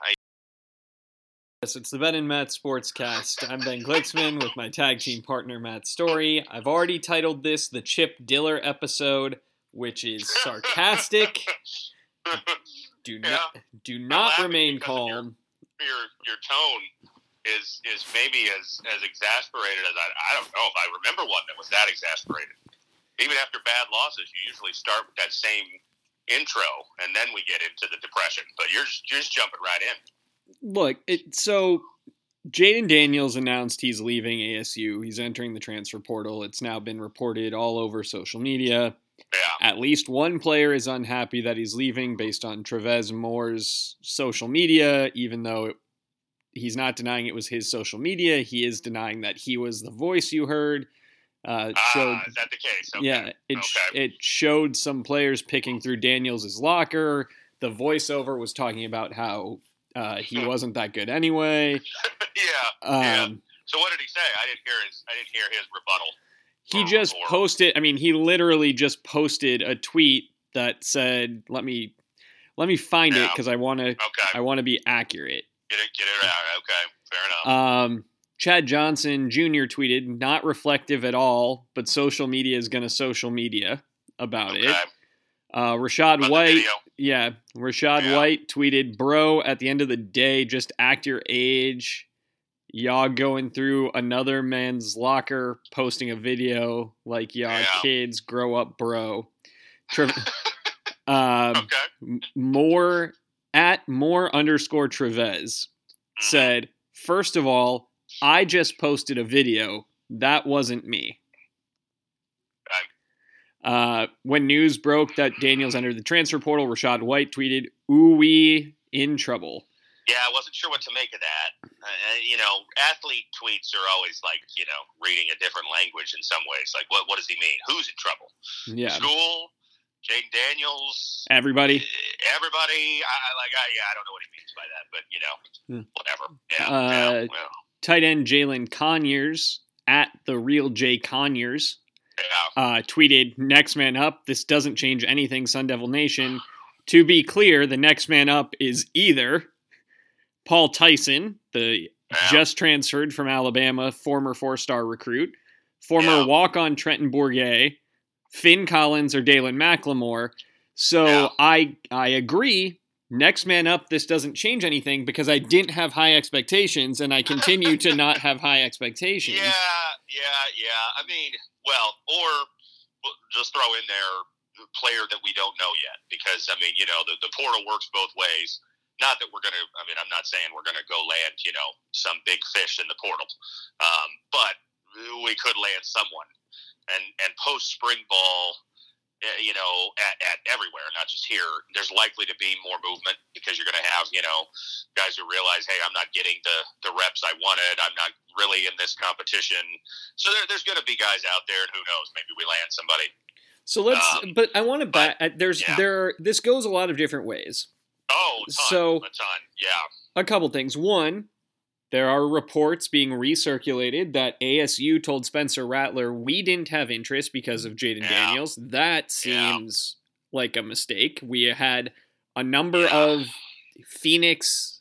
I, Yes, it's the Ben and Matt Sportscast. I'm Ben Glicksman with my tag team partner Matt Story. I've already titled this the Chip Diller episode, which is sarcastic. Do Yeah. not do not remain of your- calm. your your tone is is maybe as as exasperated as I I don't know if I remember one that was that exasperated. Even after bad losses, you usually start with that same intro, and then we get into the depression. But you're just, you're just jumping right in. Look, it so Jayden Daniels announced he's leaving ASU. He's entering the transfer portal. It's now been reported all over social media. Yeah, At least one player is unhappy that he's leaving based on Trevez Moore's social media, even though it, he's not denying it was his social media. He is denying that he was the voice you heard. Uh, showed, ah, is that the case? Okay. yeah, it, Okay. it showed some players picking through Daniels' locker. The voiceover was talking about how uh, he wasn't that good anyway. yeah. Um, Yeah. So what did he say? I didn't hear his. I didn't hear his rebuttal. he just or- posted i mean he literally just posted a tweet that said let me let me find it because i want to Okay. i want to be accurate Get it. Get it out. Okay. Fair enough. um chad johnson jr tweeted not reflective at all but social media is going to social media about okay. it uh rachaad About white yeah rachaad Yeah. white tweeted bro at the end of the day just act your age y'all going through another man's locker posting a video like y'all Yeah. kids grow up bro um, Okay. more at more underscore Trevez Mhm. said first of all i just posted a video that wasn't me uh, when news broke that Daniels entered the transfer portal, Rachaad White tweeted, "Ooh, we in trouble." Yeah, I wasn't sure what to make of that. Uh, you know, athlete tweets are always like, you know, reading a different language in some ways. Like, what what does he mean? Who's in trouble? Yeah, School, Jayden Daniels, everybody. eh, everybody. I, like, I, yeah, I don't know what he means by that, but you know, Hmm. whatever. Yeah, Uh, yeah, well, Tight end Jalen Conyers at the real Jay Conyers yeah. uh, tweeted, "Next man up. This doesn't change anything, Sun Devil Nation." To be clear, the next man up is either Paul Tyson, the Yeah. just transferred from Alabama, former four-star recruit, former Yeah. walk-on Trenton Bourget, Finn Collins, or Dalen McLemore. So. I I agree. Next man up. This doesn't change anything because I didn't have high expectations, and I continue to not have high expectations. Yeah, yeah, yeah. I mean, well, or just throw in there the player that we don't know yet, because I mean, you know, the, the portal works both ways. Not that we're gonna. I mean, I'm not saying we're gonna go land, you know, some big fish in the portal, um, but we could land someone. And and post spring ball, you know, at, at everywhere, not just here. There's likely to be more movement because you're going to have, you know, guys who realize, hey, I'm not getting the the reps I wanted. I'm not really in this competition. So there, there's going to be guys out there, and who knows? Maybe we land somebody. So let's, Um, but I want to back. There's yeah. there. Are, this goes a lot of different ways. Oh, a ton, So- a ton. Yeah, A couple things. One, there are reports being recirculated that ASU told Spencer Rattler we didn't have interest because of Jayden Yeah. Daniels. That Yeah. seems like a mistake. We had a number Yeah. of Phoenix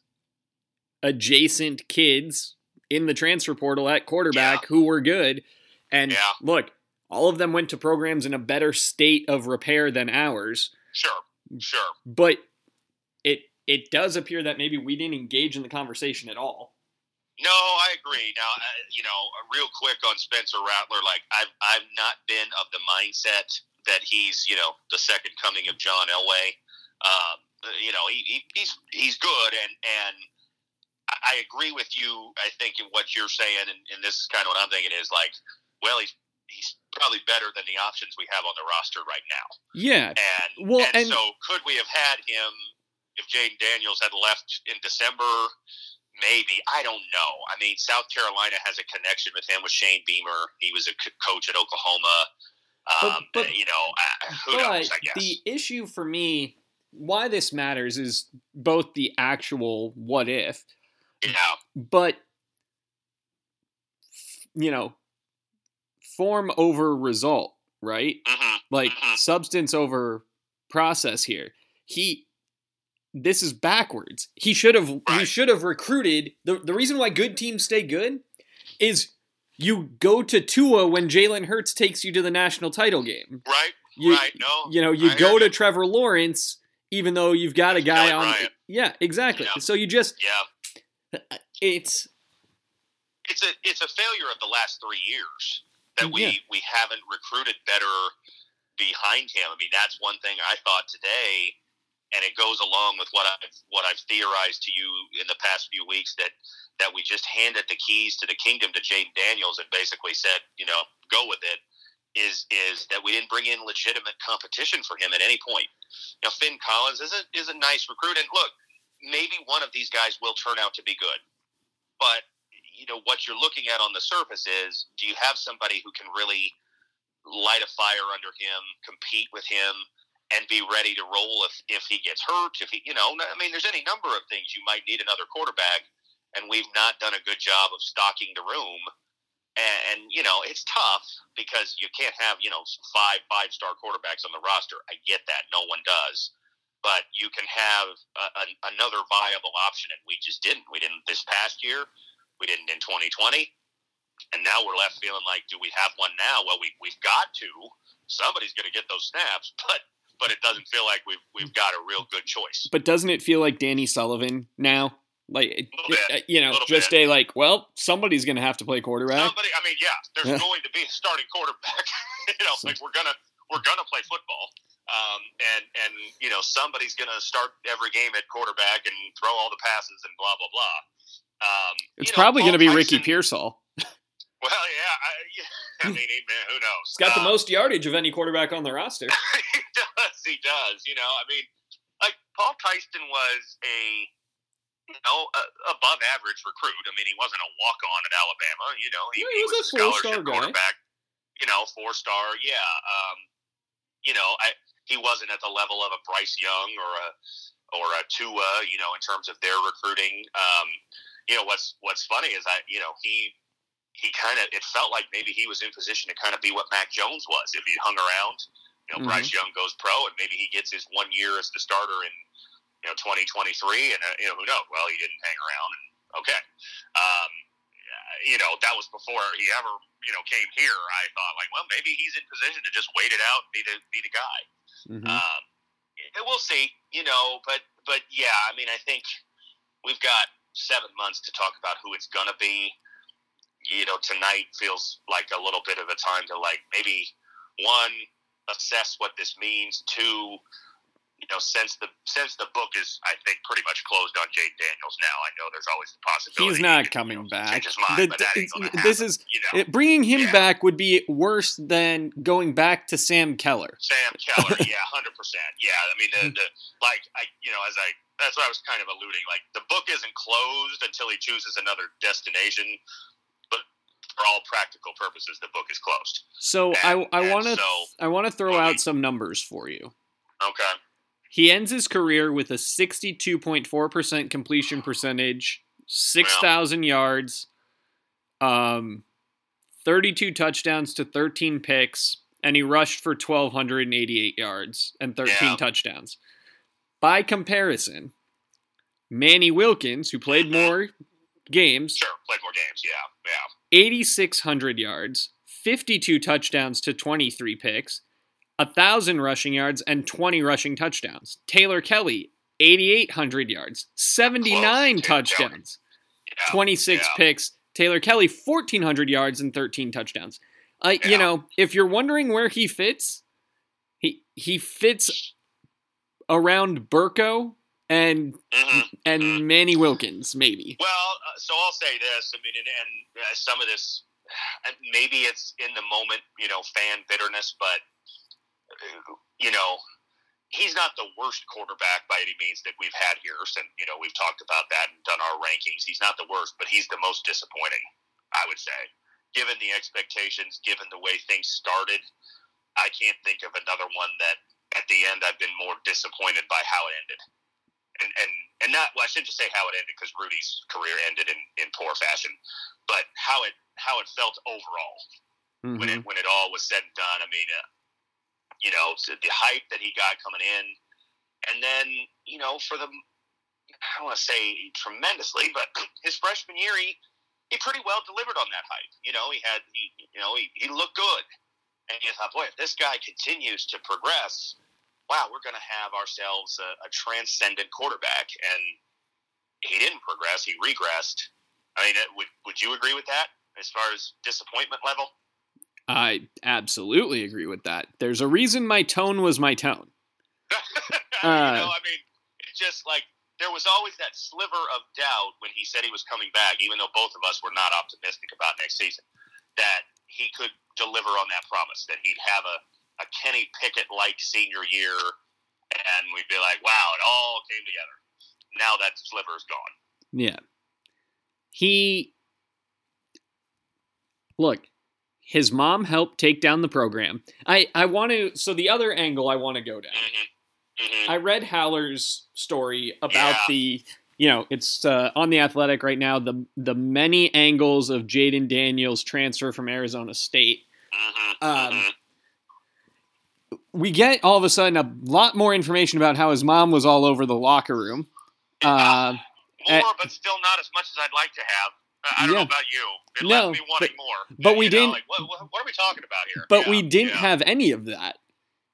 adjacent kids in the transfer portal at quarterback who were good. And Yeah. look, all of them went to programs in a better state of repair than ours. sure, sure. But it it does appear that maybe we didn't engage in the conversation at all. No, I agree. Now, uh, you know, uh, real quick on Spencer Rattler, like I've I've not been of the mindset that he's you know the second coming of John Elway. Um, uh, you know, he, he he's he's good, and and I I agree with you. I think in what you're saying, and, and this is kind of what I'm thinking is like, well, he's he's probably better than the options we have on the roster right now. Yeah. And Well, and, and- so could we have had him if Jayden Daniels had left in December? Maybe I don't know. I mean, South Carolina has a connection with him with Shane Beamer. He was a c- coach at Oklahoma. Um, But- but- you know, uh, who but knows? I guess. the issue for me, why this matters, is both the actual what if, yeah, but you know, form over result, right? hmm Like Mhm. substance over process here. He this is backwards. He should have he should have recruited. The the reason why good teams stay good is you go to Tua when Jalen Hurts takes you to the national title game. Right. You, right. No. You know, you I go to you. Trevor Lawrence even though you've got a guy Dylan on Bryant. Yeah, exactly. Yeah. So you just Yeah. it's It's a it's a failure of the last three years that we Yeah. we haven't recruited better behind him. I mean, that's one thing I thought today, and it goes along with what I've what I've theorized to you in the past few weeks that that we just handed the keys to the kingdom to Jayden Daniels and basically said, you know, go with it. Is is that we didn't bring in legitimate competition for him at any point? Now Finn Collins is a is a nice recruit, and look, maybe one of these guys will turn out to be good, but you know what you're looking at on the surface is do you have somebody who can really light a fire under him, compete with him, and be ready to roll if if he gets hurt? If he, you know, I mean, there's any number of things you might need another quarterback, and we've not done a good job of stocking the room. And, and you know, it's tough because you can't have you know five five star quarterbacks on the roster. I get that, no one does. But you can have a, a, another viable option, and we just didn't. We didn't this past year. We didn't in 2020. And now we're left feeling like, do we have one now? Well, we, we've got to. Somebody's going to get those snaps, but but it doesn't feel like we've, we've got a real good choice. but doesn't it feel like Danny Sullivan now? Like you know, just a like, well, somebody's gonna have to play quarterback. Somebody, I mean, yeah, there's Yeah. going to be a starting quarterback. you know, So- like we're gonna we're gonna play football, um, and and you know somebody's gonna start every game at quarterback and throw all the passes and blah blah blah. Um, It's you know, probably gonna be Ricky Pearsall. Well, yeah, I, yeah, I mean, man, who knows? He's got the Um, most yardage of any quarterback on the roster. He does. He does. You know, I mean, like Paul Tyson was a you know a, above average recruit. I mean, he wasn't a walk on at Alabama. You know, he, No, he he was, was a scholarship guy. quarterback. You know, four star. Yeah. Um, you know, I he wasn't at the level of a Bryce Young or a or a Tua. You know, in terms of their recruiting. Um, you know, what's what's funny is I you know he he kind of it felt like maybe he was in position to kind of be what Mac Jones was if he hung around. You know, Mhm. Bryce Young goes pro, and maybe he gets his one year as the starter in you know 2023, and uh, you know who knows? Well, he didn't hang around, and okay, um, you know that was before he ever you know came here. I thought like, well, maybe he's in position to just wait it out, and be the be the guy. Mhm. Um, we'll see, you know, but but yeah, I mean, I think we've got seven months to talk about who it's gonna be. You know, tonight feels like a little bit of a time to like maybe one assess what this means. to you know, since the since the book is, I think, pretty much closed on Jade Daniels now. I know there's always the possibility He's not could, coming you know, back. Mind, The- but that ain't gonna this is you know. it- bringing him Yeah. back would be worse than going back to Sam Keller. Sam Keller, yeah, hundred percent. Yeah, I mean the, the like I you know as I that's what I was kind of alluding. Like the book isn't closed until he chooses another destination, for all practical purposes, the book is closed. So I And- I and want to so- I want to throw Well, out some numbers for you. Okay, He ends his career with a 62.4% completion percentage, 6,000 yards, um, 32 touchdowns to 13 picks, and he rushed for 1,288 yards and 13 Yeah. touchdowns. By comparison, Manny Wilkins, who played more games, sure, played more games. Yeah, yeah, 8,600 yards, 52 touchdowns to 23 picks, 1,000 rushing yards, and 20 rushing touchdowns. Taylor Kelly, 8,800 yards, 79 Close, touchdowns, yeah. 26 yeah. picks. Taylor Kelly, 1,400 yards and 13 touchdowns. Uh, You know, if you're wondering where he fits, he he fits around Burko and Mhm. and Mhm. Manny Wilkins, maybe. Well, uh, so I'll say this. I mean, and, and uh, some of this, and maybe it's in the moment, you know, fan bitterness, but uh, you know, he's not the worst quarterback by any means that we've had here. Since you know, we've talked about that and done our rankings. He's not the worst, but he's the most disappointing. I would say, given the expectations, given the way things started, I can't think of another one that at the end I've been more disappointed by how it ended and and and not well, I shouldn't just say how it ended because Rudy's career ended in, in poor fashion, but how it how it felt overall when Mhm. it when it all was said and done. I mean, uh, you know, the hype that he got coming in, and then you know for the I don't want to say tremendously, but his freshman year he he pretty well delivered on that hype. You know, he had he you know he, he looked good, and you thought, boy, if this guy continues to progress, wow, we're going to have ourselves a, a transcendent quarterback. And he didn't progress; he regressed. I mean, would would you agree with that as far as disappointment level? I absolutely agree with that. There's a reason my tone was my tone. Uh, you know, I mean, it's just like there was always that sliver of doubt when he said he was coming back, even though both of us were not optimistic about next season, that he could deliver on that promise, that he'd have a, a Kenny Pickett like senior year, and we'd be like, wow, it all came together. Now that sliver's gone. Yeah. He. Look, his mom helped take down the program. I, I want to. So, the other angle I want to go down. Mm-hmm Mm-hmm. I read Haller's story about yeah. the you know, it's uh, on the Athletic right now. The the many angles of Jayden Daniels' transfer from Arizona State. Mm-hmm. Um, mm-hmm. We get all of a sudden a lot more information about how his mom was all over the locker room. Uh, more, at, but still not as much as I'd like to have. I don't yeah. know about you. It no, left me wanting but, more. But we didn't. like, what, what, are we talking about here? But yeah, we didn't yeah. have any of that.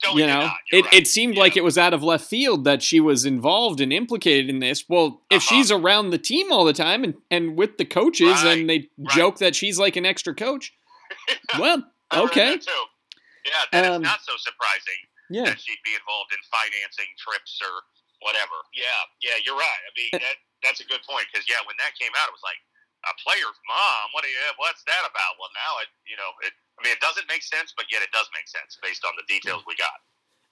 No, you know, it, right. it seemed like it was out of left field that she was involved and implicated in this. Well, if uh-huh. she's around the team all the time and, and with the coaches right. and they right. joke that she's like an extra coach, well, okay. Yeah, that um, is not so surprising yeah. that she'd be involved in financing trips or whatever. Yeah, yeah, you're right. I mean, that that's a good point because yeah, when that came out, it was like a player's mom. What do you? What's that about? Well, now it, you know, it I mean, it doesn't make sense, but yet it does make sense based on the details we got.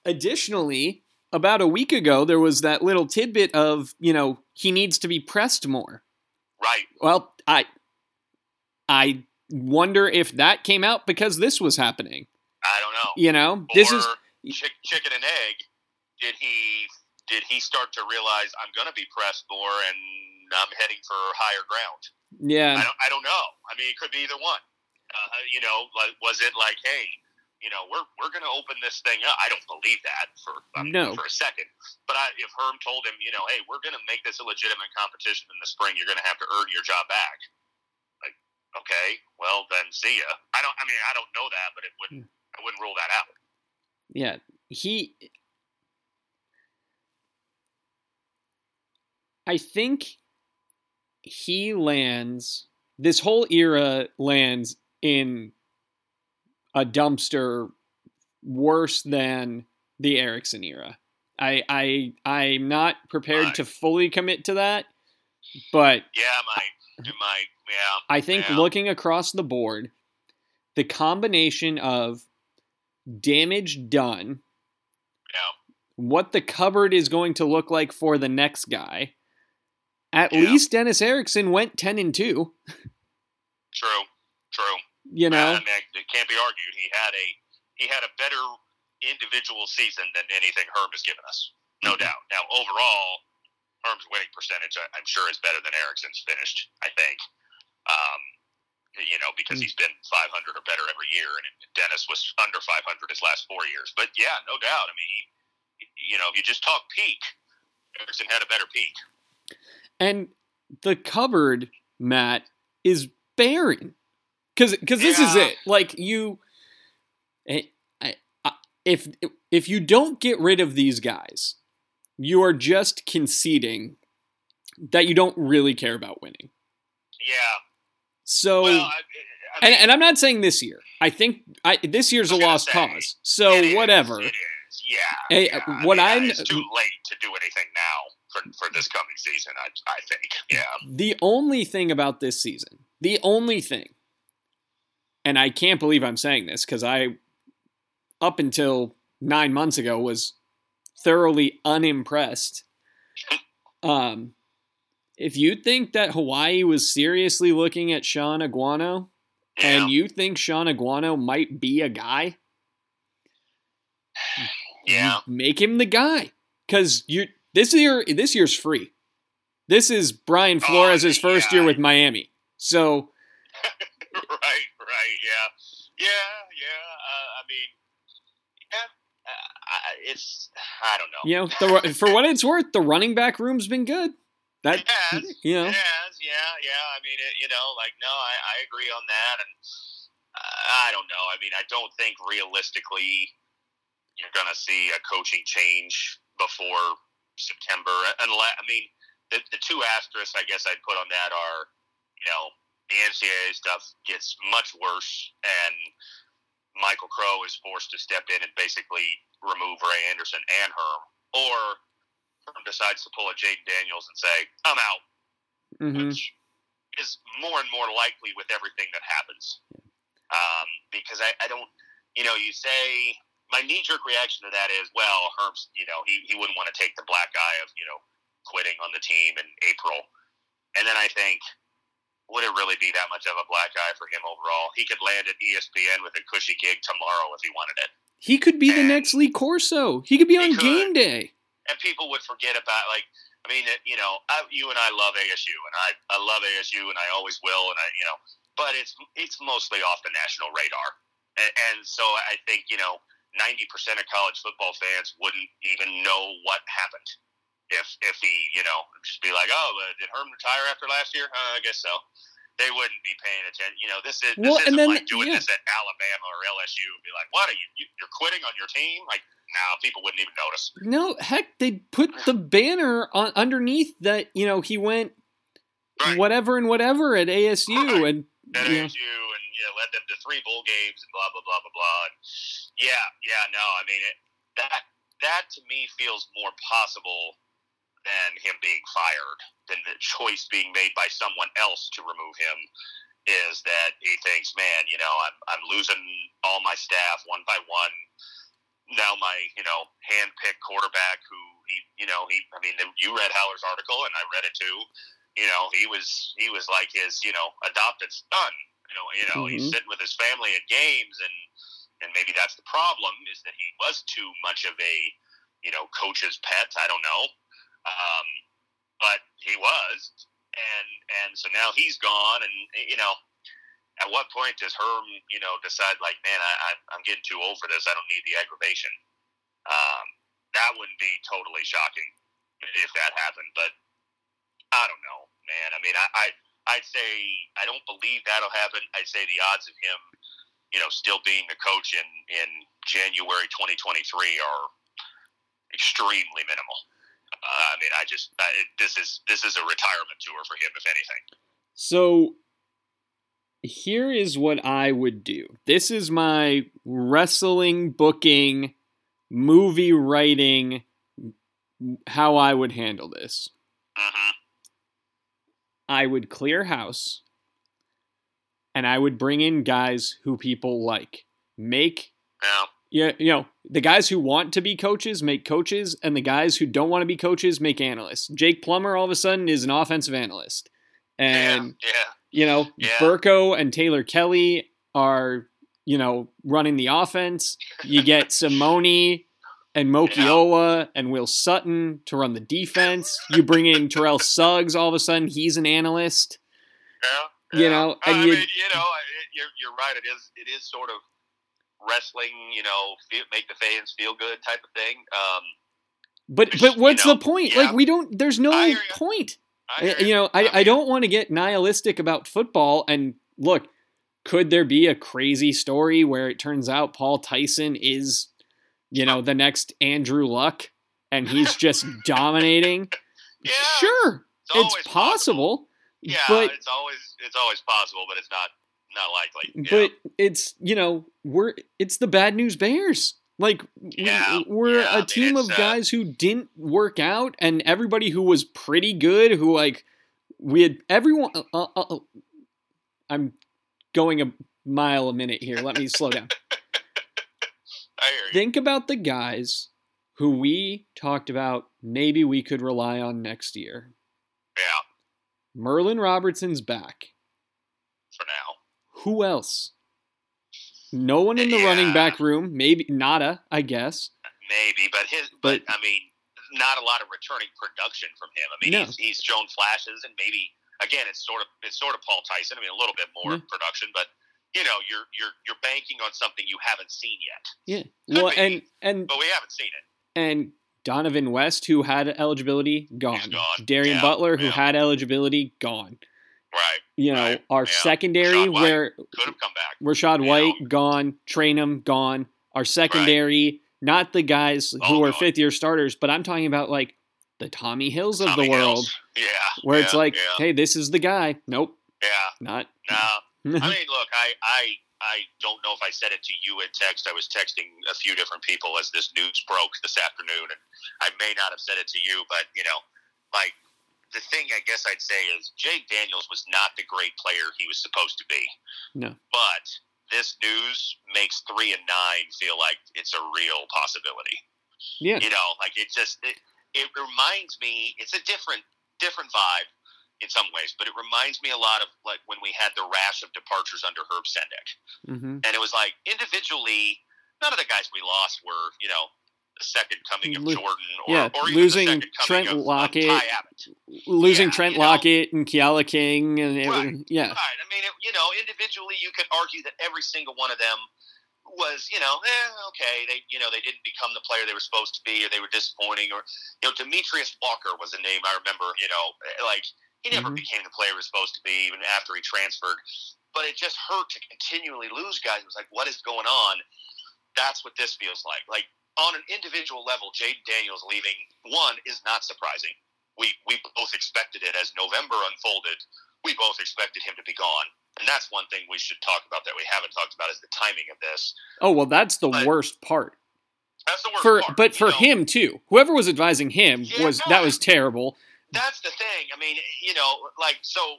Additionally, about a week ago, there was that little tidbit of, you know, he needs to be pressed more. Right. Well, I, I wonder if that came out because this was happening. You know, or this is chick, chicken and egg. Did he did he start to realize I'm going to be pressed more and I'm heading for higher ground? Yeah. I don't, I don't know. I mean, it could be either one. Uh, you know, like was it like, hey, you know, we're we're going to open this thing up? I don't believe that for um, no. for a second. But I, if Herm told him, you know, hey, we're going to make this a legitimate competition in the spring, you're going to have to earn your job back. Like, okay, well then, see ya. I don't. I mean, I don't know that, but it wouldn't. I wouldn't rule that out. Yeah, he. I think he lands. This whole era lands in a dumpster worse than the Erickson era. I I I'm not prepared to fully commit to that, but yeah, might it might yeah. I think yeah. looking across the board, the combination of damage done, yeah. what the cupboard is going to look like for the next guy. At yeah. least Dennis Erickson went ten and two. True, true. You know, I mean, it can't be argued. He had a he had a better individual season than anything Herm has given us, no mm-hmm. doubt. Now, overall, Herm's winning percentage, I'm sure, is better than Erickson's finished. I think, um, you know, because he's been 500 or better every year, and Dennis was under 500 his last four years. But yeah, no doubt. I mean, he, you know, if you just talk peak, Erickson had a better peak. And the cupboard, Matt, is barren because because this yeah. is it. Like you, eh, if if you don't get rid of these guys, you are just conceding that you don't really care about winning. Yeah. So, well, I, I mean, and, and I'm not saying this year. I think I, this year's a lost say, cause. So whatever. Is, yeah. Hey, yeah. What I am it's too late to do anything now for, for this coming season. I I think. Yeah. The only thing about this season, the only thing and I can't believe I'm saying this because I, up until nine months ago, was thoroughly unimpressed. Um, if you think that Hawaii was seriously looking at Shaun Aguano, yeah. and you think Shaun Aguano might be a guy, yeah, make him the guy because you this year this year's free. This is Brian oh, Flores' oh, first yeah. year with Miami, so right, right, yeah, yeah, yeah. Uh, I mean, yeah, uh, it's I don't know. You know, the, for what it's worth, the running back room's been good. That it has, you know, yeah, yeah. I mean, it, you know, like no, I, I agree on that, and uh, I don't know. I mean, I don't think realistically you're going to see a coaching change before September. Unless, I mean, the, the two asterisks I guess I'd put on that are, you know, the NCAA stuff gets much worse, and Michael Crow is forced to step in and basically remove Ray Anderson and Herm, or decides to pull a Jayden Daniels and say, "I'm out," mm-hmm. which is more and more likely with everything that happens. Um, because I, I don't, you know, you say my knee jerk reaction to that is, well, Herm's, you know, he, he wouldn't want to take the black eye of, you know, quitting on the team in April. And then I think, would it really be that much of a black eye for him overall? He could land at ESPN with a cushy gig tomorrow if he wanted it. He could be and the next Lee Corso. He could be on could. game day. And people would forget about, like, I mean, you know, I, you and I love ASU, and I, I love ASU, and I always will, and I, you know, but it's it's mostly off the national radar, and, and so I think you know, ninety percent of college football fans wouldn't even know what happened if if he, you know, just be like, oh, uh, did Herm retire after last year? Uh, I guess so. They wouldn't be paying attention. You know, this is this well, isn't then, like doing yeah. this at Alabama or LSU and be like, what are you, you? You're quitting on your team? Like, no, people wouldn't even notice. No, heck, they'd put the banner on underneath that. You know, he went right. whatever and whatever at ASU, right. and at yeah. ASU, and you know, led them to three bowl games and blah blah blah blah blah. And yeah, yeah, no, I mean it, that that to me feels more possible than him being fired, than the choice being made by someone else to remove him. Is that he thinks, man, you know, I'm I'm losing all my staff one by one now my you know hand-picked quarterback who he you know he I mean you read Haller's article and I read it too. You know he was he was like his you know adopted son. You know you know mm-hmm. he's sitting with his family at games and and maybe that's the problem is that he was too much of a you know coach's pet. I don't know, um, but he was and and so now he's gone and you know at what point does Herm, you know, decide like, man, I, I'm getting too old for this. I don't need the aggravation. Um, that wouldn't be totally shocking if that happened, but I don't know, man. I mean, I, I I'd say I don't believe that'll happen. I'd say the odds of him, you know, still being the coach in in January 2023 are extremely minimal. Uh, I mean, I just I, this is this is a retirement tour for him, if anything. So here is what I would do. This is my wrestling booking, movie writing, how I would handle this. Uh-huh. I would clear house and I would bring in guys who people like. Make yeah. Yeah, you know, the guys who want to be coaches make coaches, and the guys who don't want to be coaches make analysts. Jake Plummer all of a sudden is an offensive analyst. And yeah, yeah. You know, yeah. Burko and Taylor Kelly are, you know, running the offense. You get Simone and Mokiola yeah. and Will Sutton to run the defense. You bring in Terrell Suggs. All of a sudden, he's an analyst. Yeah, you know, and I you, mean, you know, you're, you're right. It is it is sort of wrestling. You know, feel, make the fans feel good type of thing. Um, but which, but what's you know, the point? Yeah. Like we don't. There's no point. I, you know, I, I don't want to get nihilistic about football. And look, could there be a crazy story where it turns out Paul Tyson is, you know, the next Andrew Luck and he's just dominating? Yeah, sure, it's, it's possible. possible. Yeah, but, it's always it's always possible, but it's not not likely. But it's you know we're it's the bad news Bears. Like yeah, we're yeah, a team of uh, guys who didn't work out, and everybody who was pretty good, who like we had everyone. Uh, uh, uh I'm going a mile a minute here. Let me slow down. Think about the guys who we talked about. Maybe we could rely on next year. Yeah. Merlin Robertson's back. For now. Who else? No one in the yeah. running back room. Maybe Nada, I guess. Maybe, but his. But, but, I mean, not a lot of returning production from him. I mean, no. he's, he's shown flashes, and maybe again, it's sort of it's sort of Paul Tyson. I mean, a little bit more yeah. production, but you know, you're you're you're banking on something you haven't seen yet. Yeah. Could well, be, and and but we haven't seen it. and Dohnovan West, who had eligibility, gone. gone. Darien Yeah, Butler, who yeah. had eligibility, gone. Right. You know, Right, our yeah. secondary, where Could have come back. Rashad You White know. gone, Trainum gone. Our secondary, not the guys who All are gone. fifth year starters, but I'm talking about like the Tommy Hills of Tommy the world, Hills. Yeah. where yeah, it's like, yeah, hey, this is the guy. Nope, yeah. not. No. I mean, look, I, I, I don't know if I said it to you in text. I was texting a few different people as this news broke this afternoon, and I may not have said it to you, but you know, like the thing I guess I'd say is Jake Daniels was not the great player he was supposed to be. No. But this news makes three and nine feel like it's a real possibility. yeah, You know, like it just it, it reminds me. It's a different different vibe in some ways, but it reminds me a lot of like when we had the rash of departures under Herb Sendek, hmm and it was like individually, none of the guys we lost were you know the second coming of Lo- Jordan or, yeah, or even losing the second Trent of, of Lockett. Ty Abbott. losing Yeah, Trent you know. Lockett and Keala King, and it, yeah, Right. I mean, it, you know, individually, you could argue that every single one of them was, you know, eh, okay, they, you know, they didn't become the player they were supposed to be, or they were disappointing, or, you know, Demetrius Walker was a name I remember. You know, eh, like he never Mhm. became the player he was supposed to be, even after he transferred. But it just hurt to continually lose guys. It was like, what is going on? That's what this feels like. Like on an individual level, Jade Daniels leaving one is not surprising. We we both expected it as November unfolded. We both expected him to be gone, and that's one thing we should talk about that we haven't talked about is the timing of this. Oh well, that's the But- worst part That's the worst for, part. but for know? him too. Whoever was advising him Yeah, was no, that was terrible. that's the thing. I mean, you know, like so,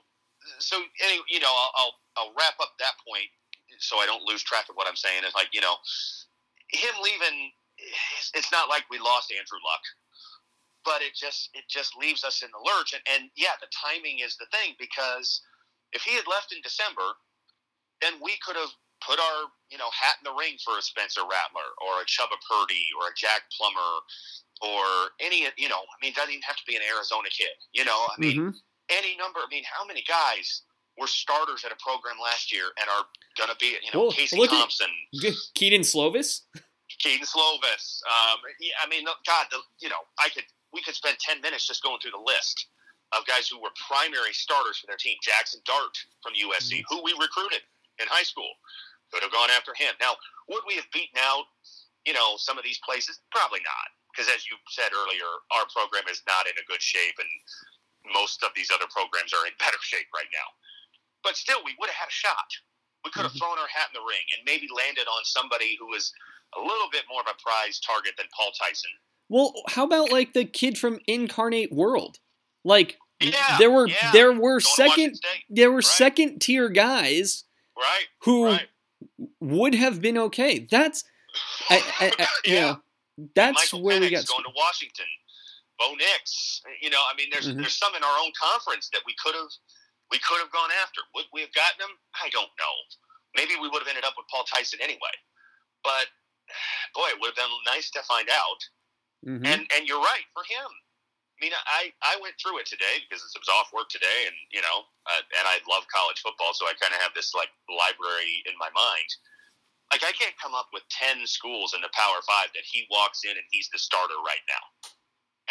so any, you know, I'll, I'll I'll wrap up that point so I don't lose track of what I'm saying. Is like, you know, him leaving. It's- not like we lost Andrew Luck, but it just it just leaves us in the lurch. And, and yeah, the timing is the thing because if he had left in December, then we could have put our you know hat in the ring for a Spencer Rattler or a Chubba Purdy or a Jack Plummer or any you know I mean doesn't even have to be an Arizona kid you know I mean hmm any number I mean how many guys were starters at a program last year and are gonna be you know Well, Casey look at- Thompson Kedon Slovis. Kedon Slovis um, yeah, I mean God the, you know I could we could spend ten minutes just going through the list of guys who were primary starters for their team. Jackson Dart from USC who we recruited in high school could have gone after him. Now would we have beaten out you know some of these places? Probably not because as you said earlier our program is not in a good shape and most of these other programs are in better shape right now. But still we would have had a shot we could have Mhm. thrown our hat in the ring and maybe landed on somebody who was a little bit more of a prize target than Paul Tyson Well, how about like the kid from Incarnate Word? Like Yeah, there were yeah. there were Going second there were right. second tier guys right who right would have been okay. That's I, I, I, you Yeah. know that's Michael where we got. going to Washington. Bo Nix. You know, I mean, there's Mhm. there's some in our own conference that we could have we could have gone after. Would we have gotten him? I don't know. Maybe we would have ended up with Paul Tyson anyway. But boy, it would have been nice to find out. Mhm. And and you're right for him. I mean, I I went through it today because it was off work today, and you know, uh, and I love college football, so I kind of have this like library in my mind. Like I can't come up with ten schools in the Power Five that he walks in and he's the starter right now,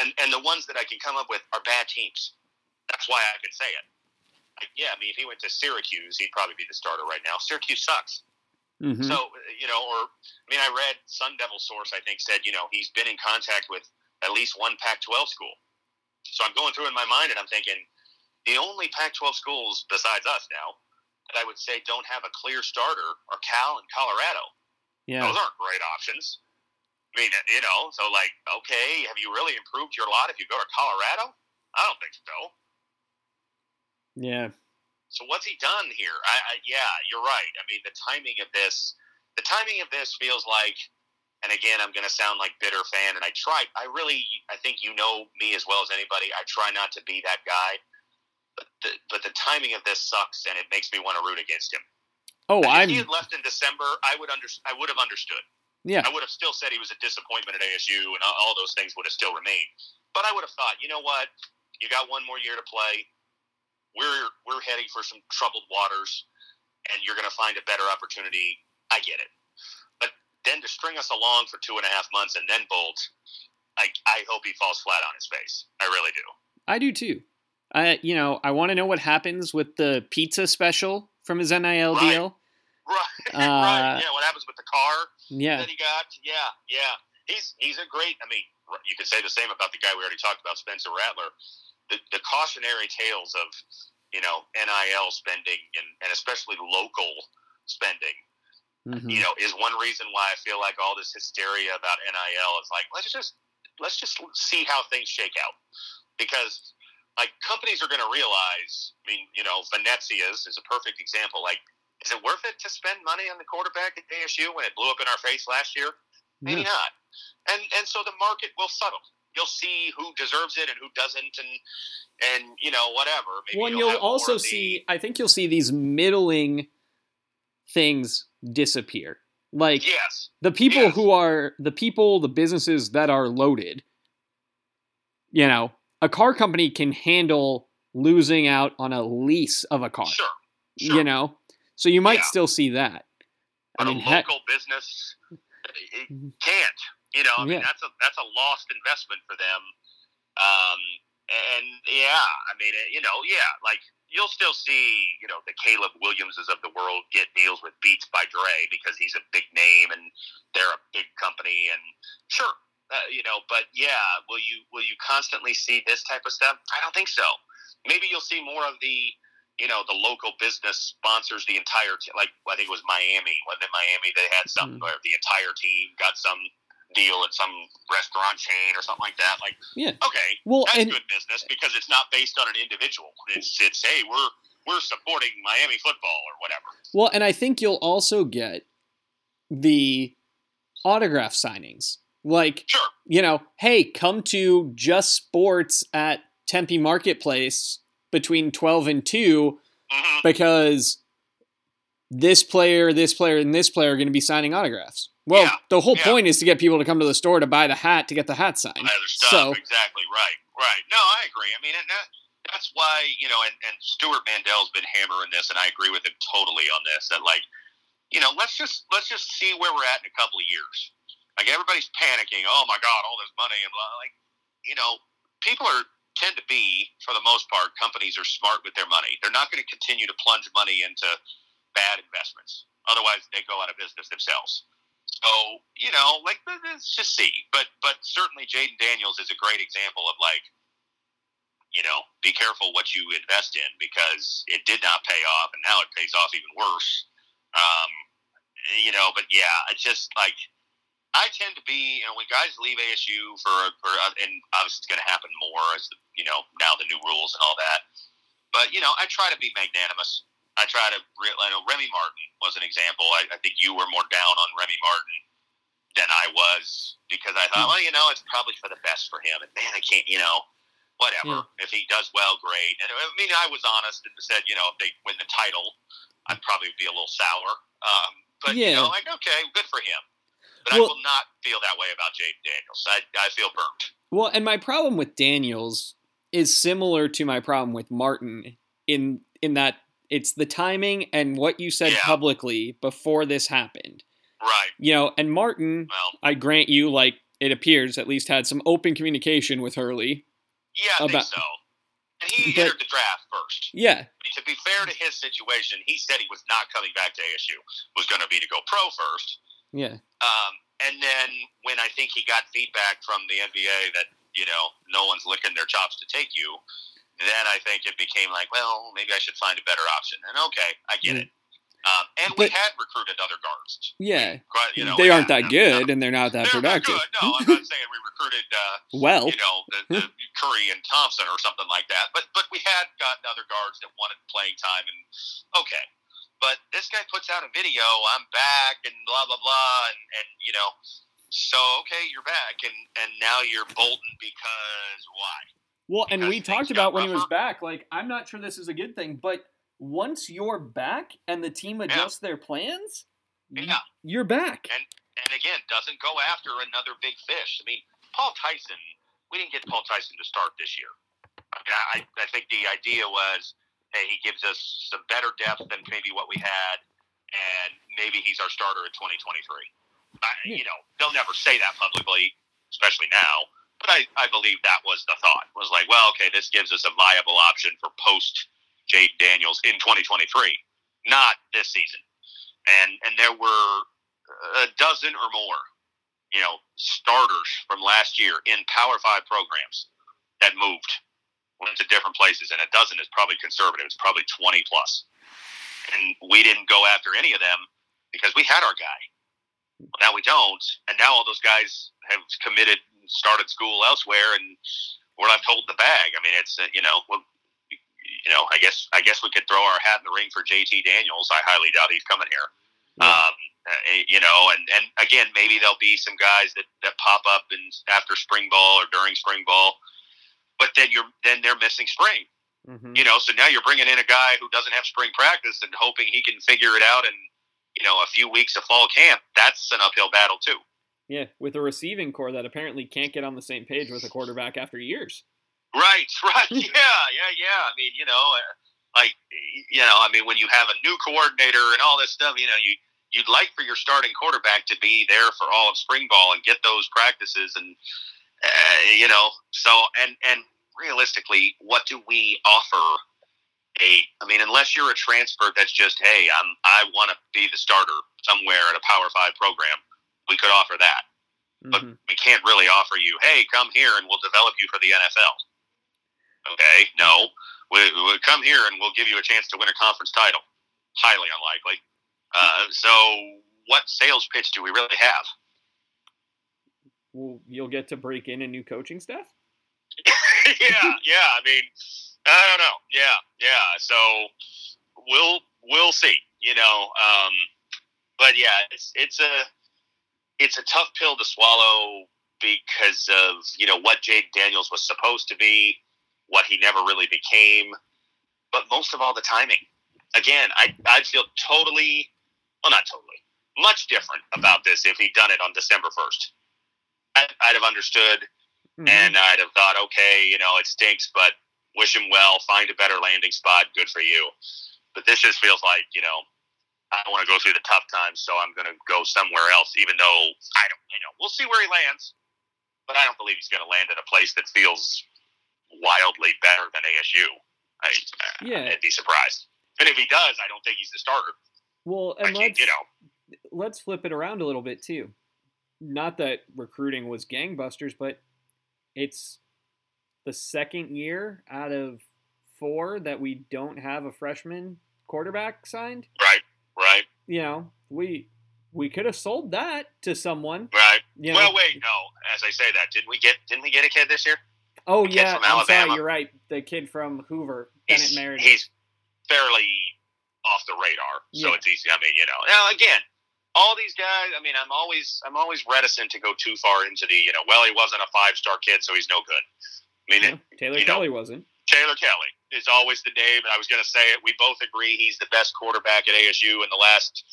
and and the ones that I can come up with are bad teams. That's why I can say it. Yeah, I mean, if he went to Syracuse, he'd probably be the starter right now. Syracuse sucks. Mhm. So, you know, or I mean, I read Sun Devil source. I think said, you know, he's been in contact with at least one Pac-12 school. So I'm going through in my mind, and I'm thinking, the only Pac-12 schools besides us now that I would say don't have a clear starter are Cal and Colorado. yeah. Those aren't great options. I mean, you know, so like, okay, have you really improved your lot if you go to Colorado? I don't think so. Yeah. So what's he done here? I, I yeah, you're right. I mean, the timing of this, the timing of this feels like, and again, I'm going to sound like bitter fan, and I try. I really, I think you know me as well as anybody. I try not to be that guy, but the, but the timing of this sucks, and it makes me want to root against him. Oh, if I'm he had left in December, I would under, I would have understood. yeah. I would have still said he was a disappointment at ASU, and all those things would have still remained. But I would have thought, you know what? You got one more year to play. We're we're heading for some troubled waters, and you're going to find a better opportunity. I get it, but then to string us along for two and a half months and then bolt, like I hope he falls flat on his face. I really do. I do too. I you know I want to know what happens with the pizza special from his NIL Right. deal. Right, Uh, right. Yeah, what happens with the car Yeah, that he got? Yeah, yeah. He's he's a great. I mean, you could say the same about the guy we already talked about, Spencer Rattler. The, the cautionary tales of you know NIL spending and, and especially local spending Mhm. you know, is one reason why I feel like all this hysteria about NIL is like let's just let's just see how things shake out because like companies are going to realize. I mean, you know, Venezia's is a perfect example. Like, is it worth it to spend money on the quarterback at ASU when it blew up in our face last year? Maybe Yeah. not. And and so the market will settle. You'll see who deserves it and who doesn't, and and you know whatever. Maybe Well, and you'll you'll also the- see. I think you'll see these middling things disappear. Like yes, the people Yes. who are the people, the businesses that are loaded. You know, a car company can handle losing out on a lease of a car. sure, sure. You know, so you might Yeah. still see that. I but mean, a heck, local business it mm-hmm. can't. You know, I mean Yeah. that's a that's a lost investment for them. Um, and yeah, I mean, you know, yeah, like you'll still see, you know, the Caleb Williamses of the world get deals with Beats by Dre because he's a big name and they're a big company, and sure, uh, you know, but yeah, will you will you constantly see this type of stuff? I don't think so. Maybe you'll see more of the you know, the local business sponsors the entire, te- like I think it was Miami. When in Miami, they had some, Mhm. where the entire team got some deal at some restaurant chain or something like that. Like, Yeah. okay, well, that's and good business because it's not based on an individual. It's it's hey, we're we're supporting Miami football or whatever. well, and I think you'll also get the autograph signings. Like, Sure, you know, hey, come to Just Sports at Tempe Marketplace between 12 and 2 hmm because this player, this player, and this player are going to be signing autographs. Well, Yeah, the whole yeah. point is to get people to come to the store to buy the hat to get the hat signed. So- exactly right, right. No, I agree. I mean, and that, that's why you know, and, and Stewart Mandel's been hammering this, and I agree with him totally on this. That like, you know, let's just let's just see where we're at in a couple of years. Like everybody's panicking. Oh my God, all this money and blah. Like, you know, people are tend to be for the most part. Companies are smart with their money. They're not going to continue to plunge money into bad investments. Otherwise, they go out of business themselves. So you know, like let- let's just see. But but certainly, Jayden Daniels is a great example of like, you know, be careful what you invest in because it did not pay off, and now it pays off even worse. Um, you know, but yeah, it's just like I tend to be, you know, when guys leave ASU for for and obviously it's going to happen more as the, you know now the new rules and all that. But you know, I try to be magnanimous. I try to. I know Remy Martin was an example. I, I think you were more down on Remy Martin than I was because I thought, well, you know, it's probably for the best for him. And man, I can't, you know, whatever. If he does well, great. And I mean, I was honest and said, you know, if they win the title, I'd probably be a little sour. Um, but you know, like okay, good for him. But I will not feel that way about Jayden Daniels. I, I feel burnt. Well, and my problem with Daniels is similar to my problem with Martin in in that it's the timing and what you said Yeah. publicly before this happened. Right. You know, and Martin, Well, I grant you, like it appears, at least had some open communication with Hurley. yeah, I About- think so. And he But- entered the draft first. Yeah, to be fair to his situation, he said he was not coming back to ASU. Was going to be to go pro first. yeah, Um, and then when I think he got feedback from the NBA that you know no one's licking their chops to take you, then I think it became like, well, maybe I should find a better option. And okay, I get Mm. it. Um, and we had recruited other guards. yeah. Quite- You know, they aren't that good, no. and they're not that They're not productive. good. No, I'm not saying we recruited. Uh, Well, you know, the, the Curry and Thompson or something like that. But but we had gotten other guards that wanted playing time, and okay. But this guy puts out a video, I'm back, and blah blah blah, and, and you know, so okay, you're back, and and now you're bolting because why? Well, and we talked about when he was back. Like, I'm not sure this is a good thing, but once you're back and the team adjusts their plans, Yeah. you're back. And and again, doesn't go after another big fish. I mean, Paul Tyson, we didn't get Paul Tyson to start this year. I, mean, I, I think the idea was, hey, he gives us some better depth than maybe what we had, and maybe he's our starter in 2023. I, Yeah. You know, they'll never say that publicly, especially now. But I, I believe that was the thought. Was like, well, okay, this gives us a viable option for post Jade Daniels in 2023, not this season. And and there were a dozen or more, you know, starters from last year in Power Five programs that moved, went to different places, and a dozen is probably conservative. It's probably 20 plus. And we didn't go after any of them because we had our guy. Well, Now we don't, and now all those guys have committed, and started school elsewhere, and we're left holding the bag. I mean, it's uh, you know, well, you know, I guess I guess we could throw our hat in the ring for JT Daniels. I highly doubt he's coming here. Yeah. Um, uh, you know, and and again, maybe there'll be some guys that that pop up in after spring ball or during spring ball, but then you're then they're missing spring. Mm-hmm. You know, so now you're bringing in a guy who doesn't have spring practice and hoping he can figure it out in you know, a few weeks of fall camp, that's an uphill battle too. Yeah, with a receiving corps that apparently can't get on the same page with a quarterback after years. Right, right. yeah, yeah, yeah. I mean, you know, uh, like, you know, I mean, when you have a new coordinator and all this stuff, you know, you you'd like for your starting quarterback to be there for all of spring ball and get those practices and uh, you know, so and and realistically, what do we offer a I mean, unless you're a transfer that's just, hey, I'm I want to be the starter somewhere at a Power Five program, we could offer that. Mm-hmm. But we can't really offer you, hey, come here and we'll develop you for the NFL. Okay, no, we, we come here and we'll give you a chance to win a conference title. Highly unlikely. Uh, so, what sales pitch do we really have? Well, you'll get to break in a new coaching staff. yeah, yeah. I mean, I don't know. Yeah, yeah. So we'll we'll see. You know, um, but yeah, it's it's a it's a tough pill to swallow because of you know what Jayden Daniels was supposed to be, what he never really became, but most of all the timing. Again, I I'd feel totally, well, not totally, much different about this if he'd done it on December first. I'd, I'd have understood, mm-hmm. and I'd have thought, okay, you know, it stinks, but wish him well, find a better landing spot. Good for you. But this just feels like, you know, I don't want to go through the tough times, so I'm going to go somewhere else, even though I don't, you know, we'll see where he lands. But I don't believe he's going to land at a place that feels wildly better than ASU. I, uh, yeah. I'd be surprised. And if he does, I don't think he's the starter. Well, and let's, you know, let's flip it around a little bit too. Not that recruiting was gangbusters, but it's the second year out of four that we don't have a freshman quarterback signed. Right, right. You know, we we could have sold that to someone. Right. You know, well, wait, no. As I say that, didn't we get didn't we get a kid this year? Oh yeah, from I'm sorry, you're right. The kid from Hoover, Bennett Meredith. He's fairly off the radar, so yeah. it's easy. I mean, you know, now again, all these guys. I mean, I'm always I'm always reticent to go too far into the you know. Well, he wasn't a five star kid, so he's no good. I mean, yeah, it, Taylor Kelly know, wasn't. Taylor Kelly is always the name, and I was going to say it. We both agree he's the best quarterback at ASU in the last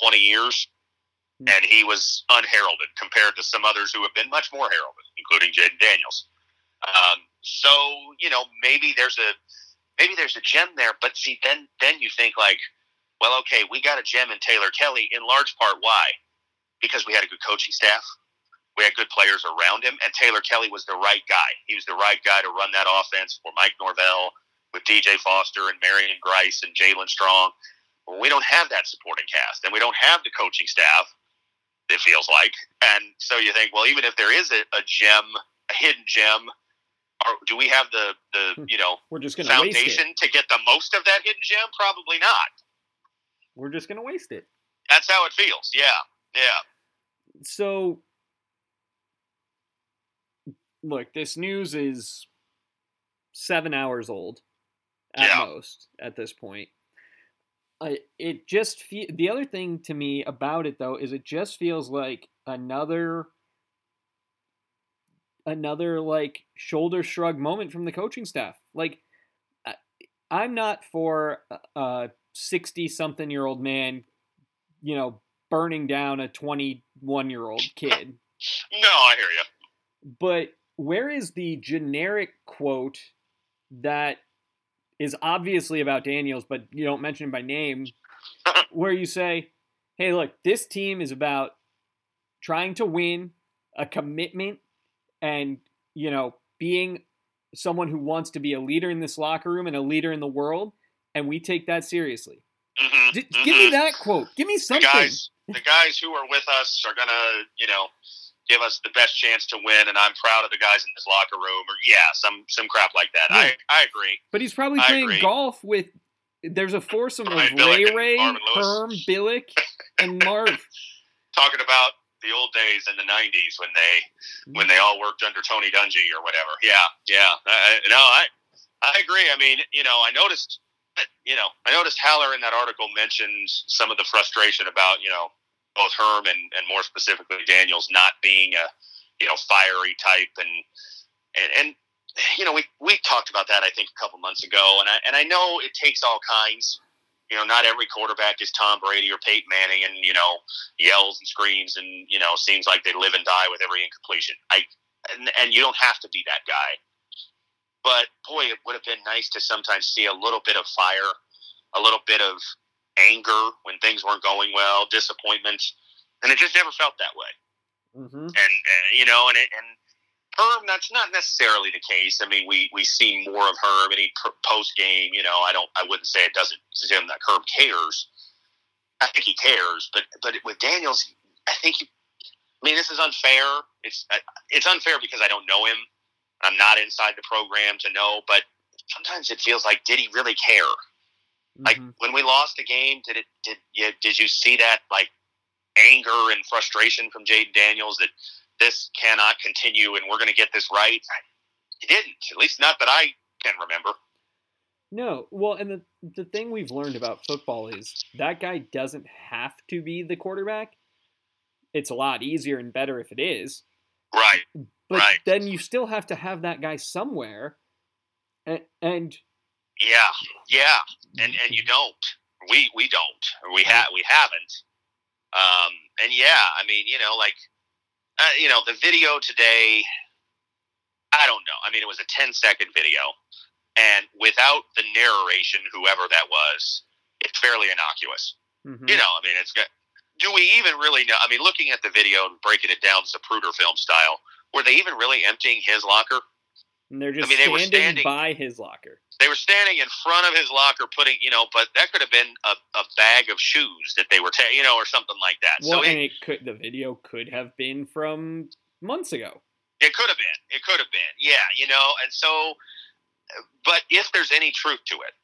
20 years, mm-hmm. and he was unheralded compared to some others who have been much more heralded, including Jayden Daniels. Um, so you know, maybe there's a maybe there's a gem there, but see, then then you think like, well, okay, we got a gem in Taylor Kelly. In large part, why? Because we had a good coaching staff we had good players around him, and Taylor Kelly was the right guy. He was the right guy to run that offense for Mike Norvell with DJ Foster and Marion Grice and Jaelen Strong. Well, we don't have that supporting cast, and we don't have the coaching staff. It feels like, and so you think, well, even if there is a, a gem, a hidden gem, or do we have the the hmm. you know we're just going foundation to get the most of that hidden gem? Probably not. We're just going to waste it. That's how it feels. Yeah, yeah. So look, this news is seven hours old at yeah. most at this point. Uh, it just fe- the other thing to me about it though is it just feels like another another like shoulder shrug moment from the coaching staff. Like I'm not for a 60 something year old man, you know, burning down a 21 year old kid. No, I hear you. But where is the generic quote that is obviously about Daniels, but you don't mention him by name, where you say, hey, look, this team is about trying to win, a commitment, and you know, being someone who wants to be a leader in this locker room and a leader in the world, and we take that seriously. Mm-hmm, D- mm-hmm. Give me that quote. Give me The something. guys, the guys who are with us are gonna, you know, give us the best chance to win, and I'm proud of the guys in this locker room. Or yeah, some some crap like that. Yeah. I I agree. But he's probably I playing agree. golf with. There's a foursome of Ray Ray. Herm, Billick, and Marv. Talking about the old days in the '90s when they mm-hmm. when they all worked under Tony Dungy or whatever. Yeah, yeah. I, I- no, I I agree. I mean, you know, I noticed, you know, I noticed Haller in that article mentioned some of the frustration about, you know, both Herm and, and more specifically Daniels not being a, you know, fiery type and and and you know, we we talked about that I think a couple months ago, and I and I know it takes all kinds. You know, not every quarterback is Tom Brady or Peyton Manning, and you know, yells and screams, and you know, seems like they live and die with every incompletion. I and, and you don't have to be that guy. But boy, it would have been nice to sometimes see a little bit of fire, a little bit of anger when things weren't going well, disappointment, and it just never felt that way. hmm And, and you know, and it, and Herm, that's not necessarily the case. I mean, we we see more of Herm any post game. You know, I don't, I wouldn't say it doesn't seem that Herm cares. I think he cares, but but with Daniels, I think. He, I mean, this is unfair. It's it's unfair because I don't know him. I'm not inside the program to know, but sometimes it feels like, did he really care? Like Mhm. when we lost the game, did it? Did you did you see that like anger and frustration from Jayden Daniels that this cannot continue and we're going to get this right? He didn't. At least not that I can remember. No, well, and the the thing we've learned about football is that guy doesn't have to be the quarterback. It's a lot easier and better if it is. Right. But Right. then you still have to have that guy somewhere. And, and Yeah. Yeah. And and you don't. We we don't. We have we haven't. Um. And yeah. I mean, you know, like, uh, you know, the video today. I don't know. I mean, it was a 10 second video, and without the narration, whoever that was, it's fairly innocuous. Mhm. You know, I mean, it's got. Do we even really know? I mean, looking at the video and breaking it down Zapruder film style, were they even really emptying his locker? And they're just I mean, they were standing, standing- by his locker. They were standing in front of his locker, putting, you know, but that could have been a, a bag of shoes that they were, ta- you know, or something like that. Well, so and it, it could the video could have been from months ago. it could have been, it could have been, yeah, you know, and so, but if there's any truth to it,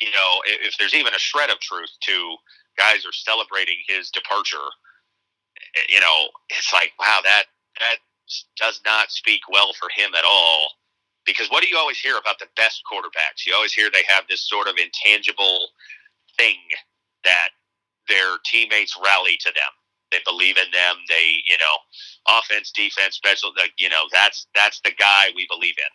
you know, if, if there's even a shred of truth to guys are celebrating his departure, eh, you know, it's like, wow, that that does not speak well for him at all. Because what do you always hear about the best quarterbacks? You always hear they have this sort of intangible thing that their teammates rally to them. They believe in them. They, you know, offense, defense, special. You know, that's that's the guy we believe in.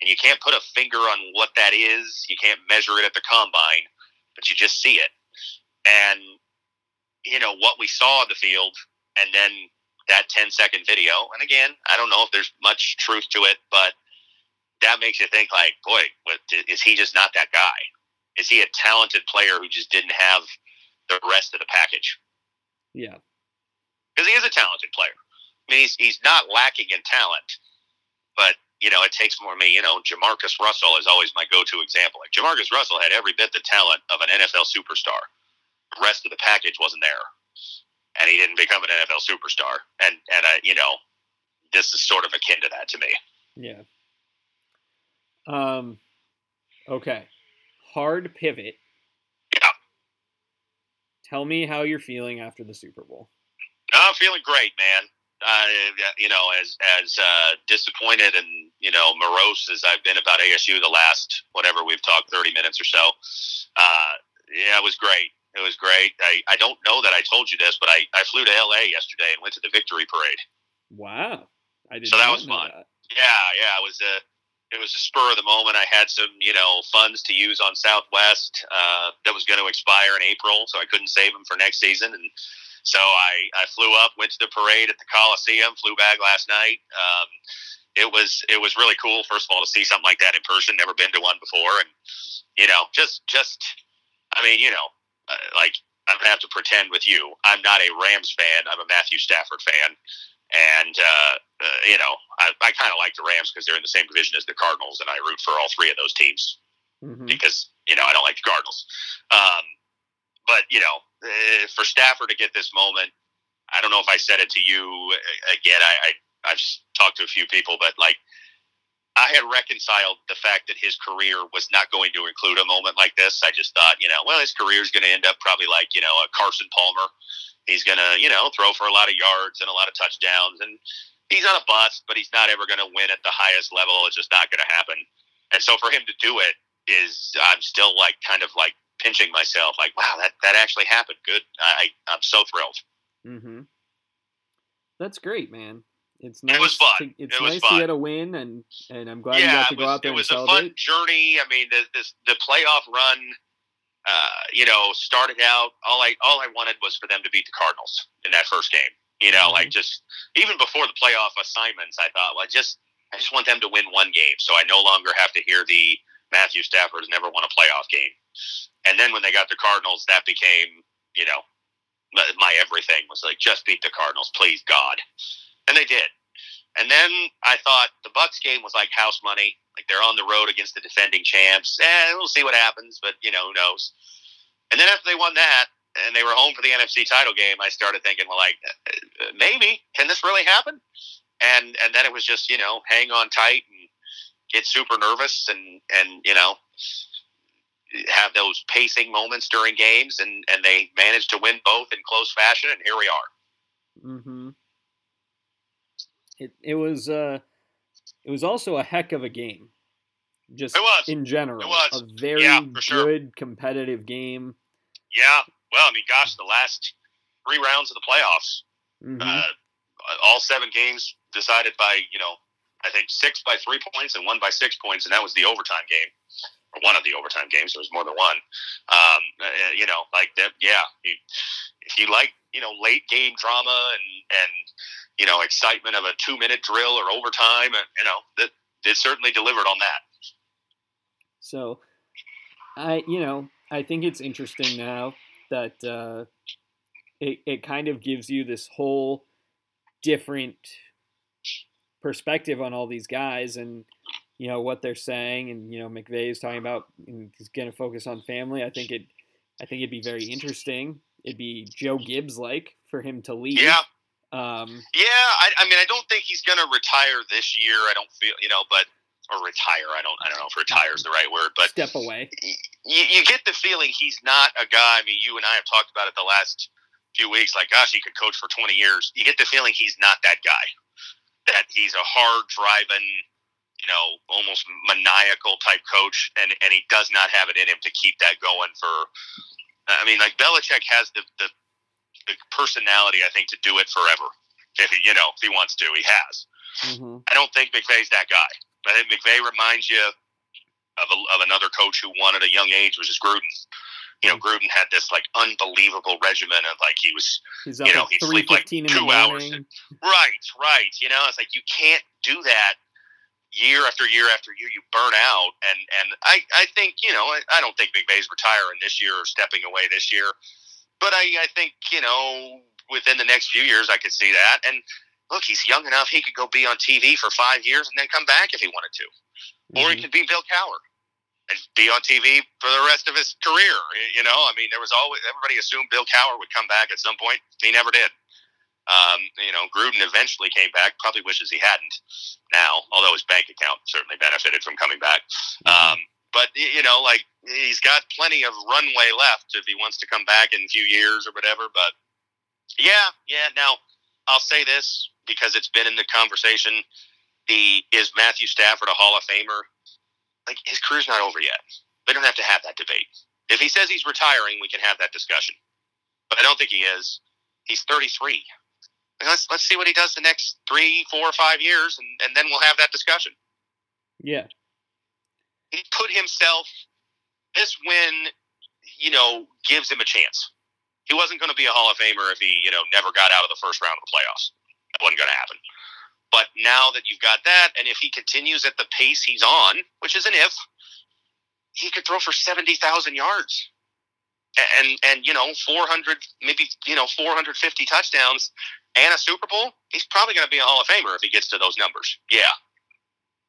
And you can't put a finger on what that is. You can't measure it at the combine, but you just see it. And you know what we saw on the field, and then that 10 second video. And again, I don't know if there's much truth to it, but that makes you think like, boy, what, is he just not that guy? Is he a talented player who just didn't have the rest of the package? Yeah. Because he is a talented player. I mean, he's, he's not lacking in talent, but you know, it takes more. I mean, you know, JaMarcus Russell is always my go-to example. Like JaMarcus Russell had every bit the talent of an NFL superstar. The rest of the package wasn't there, and he didn't become an NFL superstar. And and uh, you know, this is sort of akin to that to me. Yeah. Um okay. Hard pivot. Yeah. Tell me how you're feeling after the Super Bowl. I'm feeling great, man. Uh, you know, as as uh, disappointed and you know morose as I've been about ASU the last whatever we've talked thirty minutes or so. Uh, yeah, it was great. It was great. I, I don't know that I told you this, but I, I flew to LA yesterday and went to the victory parade. Wow. I did So that was fun. that. Yeah, yeah, it was a it was a spur of the moment. I had some you know funds to use on Southwest uh, that was going to expire in April, so I couldn't save them for next season, and so I I flew up, went to the parade at the Coliseum, flew back last night. Um, it was it was really cool. First of all, to see something like that in person, never been to one before, and you know, just just I mean, you know, uh, like I'm gonna have to pretend with you. I'm not a Rams fan. I'm a Matthew Stafford fan, And uh, uh, you know, I, I kind of like the Rams because they're in the same division as the Cardinals, and I root for all three of those teams mm-hmm. because you know I don't like the Cardinals. Um, but you know, uh, for Stafford to get this moment, I don't know if I said it to you again. I, I I've talked to a few people, but like I had reconciled the fact that his career was not going to include a moment like this. I just thought, you know, well, his career is going to end up probably like, you know, a Carson Palmer. He's going to, you know, throw for a lot of yards and a lot of touchdowns. And he's not a bust, but he's not ever going to win at the highest level. It's just not going to happen. And so for him to do it is, I'm still like kind of like pinching myself, like, wow, that, that actually happened. Good. I, I'm so thrilled. Mm-hmm. That's great, man. It's nice. It was fun. To, it's it nice fun. to get a win, and and I'm glad yeah, you got to was, go out there It was and a celebrate. fun journey. I mean, the, this, the playoff run, uh, you know, started out. All I all I wanted was for them to beat the Cardinals in that first game. You know, mm-hmm. like just even before the playoff assignments, I thought, well, I just I just want them to win one game, so I no longer have to hear the Matthew Stafford's never won a playoff game. And then when they got the Cardinals, that became, you know, my everything was like, just beat the Cardinals, please God, and they did. And then I thought the Bucks game was like house money. They're on the road against the defending champs. Eh, we'll see what happens, but you know who knows. And then after they won that, and they were home for the NFC title game, I started thinking, well, like uh, maybe can this really happen? And and then it was just you know hang on tight and get super nervous and and you know have those pacing moments during games, and and they managed to win both in close fashion, and here we are. Mm-hmm it it was uh it was also a heck of a game. Just in general, it was. a very yeah, sure. good competitive game. Yeah, well, I mean, gosh, the last three rounds of the playoffs, mm-hmm. uh, all seven games decided by you know, I think six by three points and one by six points, and that was the overtime game, or one of the overtime games. There was more than one. Um, uh, you know, like that. Yeah, if you like, you know, late game drama and and you know, excitement of a two minute drill or overtime. And, you know, that it certainly delivered on that. So, I, you know, I think it's interesting now that uh, it, it kind of gives you this whole different perspective on all these guys and, you know, what they're saying. And, you know, McVay is talking about he's going to focus on family. I think it, I think it'd be very interesting. It'd be Joe Gibbs like for him to leave. Yeah. Um, yeah, I, I mean, I don't think he's going to retire this year. I don't feel, you know, but or retire. I don't, I don't know if retire is the right word, but step away. You, you get the feeling he's not a guy. I mean, you and I have talked about it the last few weeks. Like, gosh, he could coach for twenty years. You get the feeling he's not that guy. That he's a hard driving, you know, almost maniacal type coach, and and he does not have it in him to keep that going for. I mean, like Belichick has the the the personality, I think, to do it forever. If he, you know, if he wants to, he has. Mm-hmm. I don't think McVay's that guy. I think McVay reminds you of, a, of another coach who won at a young age, which is Gruden. You know, Gruden had this like unbelievable regimen of like he was, He's you know, he'd sleep like two hours. Right, right. You know, it's like you can't do that year after year after year. You burn out, and and I I think you know I, I don't think McVay's retiring this year or stepping away this year. But I, I think you know within the next few years I could see that. And look, he's young enough; he could go be on TV for five years and then come back if he wanted to, mm-hmm. or he mm-hmm. could be Bill Cowher and be on TV for the rest of his career. You know, I mean, there was always everybody assumed Bill Cowher would come back at some point. He never did. Um, you know, Gruden eventually came back. Probably wishes he hadn't now, although his bank account certainly benefited from coming back. Mm-hmm. Um, but you know, like he's got plenty of runway left if he wants to come back in a few years or whatever. But yeah, yeah. Now I'll say this because it's been in the conversation: the is Matthew Stafford a Hall of Famer? Like his career's not over yet. They don't have to have that debate. If he says he's retiring, we can have that discussion. But I don't think he is. He's 33. Let's let's see what he does the next three, four, five years, and, and then we'll have that discussion. Yeah, he put himself. This win, you know, gives him a chance. He wasn't going to be a Hall of Famer if he, you know, never got out of the first round of the playoffs. That wasn't going to happen. But now that you've got that, and if he continues at the pace he's on, which is an if, he could throw for seventy thousand yards, and and you know four hundred maybe you know four hundred fifty touchdowns. and a Super Bowl, he's probably going to be a Hall of Famer if he gets to those numbers. Yeah.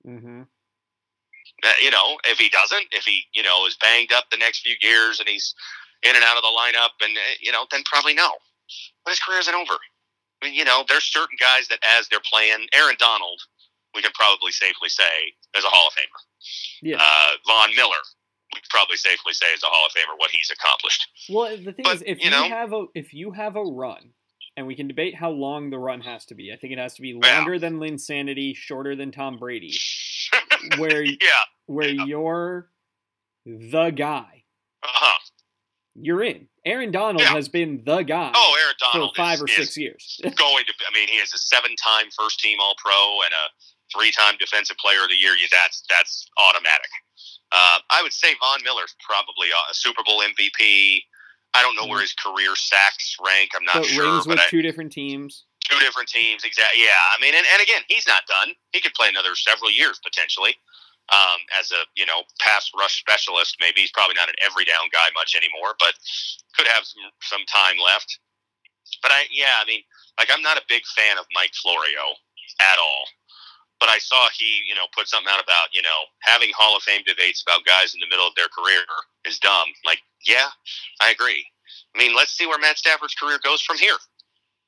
Mm-hmm. Uh, you know, if he doesn't, if he, you know, is banged up the next few years and he's in and out of the lineup and, uh, you know, then probably no. But his career isn't over. I mean, you know, there's certain guys that as they're playing, Aaron Donald, we can probably safely say is a Hall of Famer. Yeah. Uh, Von Miller, we could probably safely say is a Hall of Famer what he's accomplished. Well, the thing But, is, if you you, know- have a if you have a run, and we can debate how long the run has to be. I think it has to be Yeah. longer than Linsanity, shorter than Tom Brady, where yeah. where Yeah. you're the guy. Uh huh. You're in. Aaron Donald Yeah. has been the guy Oh, Aaron Donald for five is, or six years. going to. I mean, he is a seven-time first-team All-Pro and a three-time Defensive Player of the Year. Yeah, That's that's automatic. Uh, I would say Von Miller's probably a Super Bowl MVP. I don't know where his career sacks rank. I'm not but sure, rings but with I, two different teams. two different teams. Exactly. Yeah. I mean, and, and again, he's not done. He could play another several years potentially um, as a you know pass rush specialist. Maybe he's probably not an every down guy much anymore, but could have some some time left. But I yeah, I mean, like I'm not a big fan of Mike Florio at all. But I saw he, you know, put something out about, you know, having Hall of Fame debates about guys in the middle of their career is dumb. Like, yeah, I agree. I mean, let's see where Matt Stafford's career goes from here.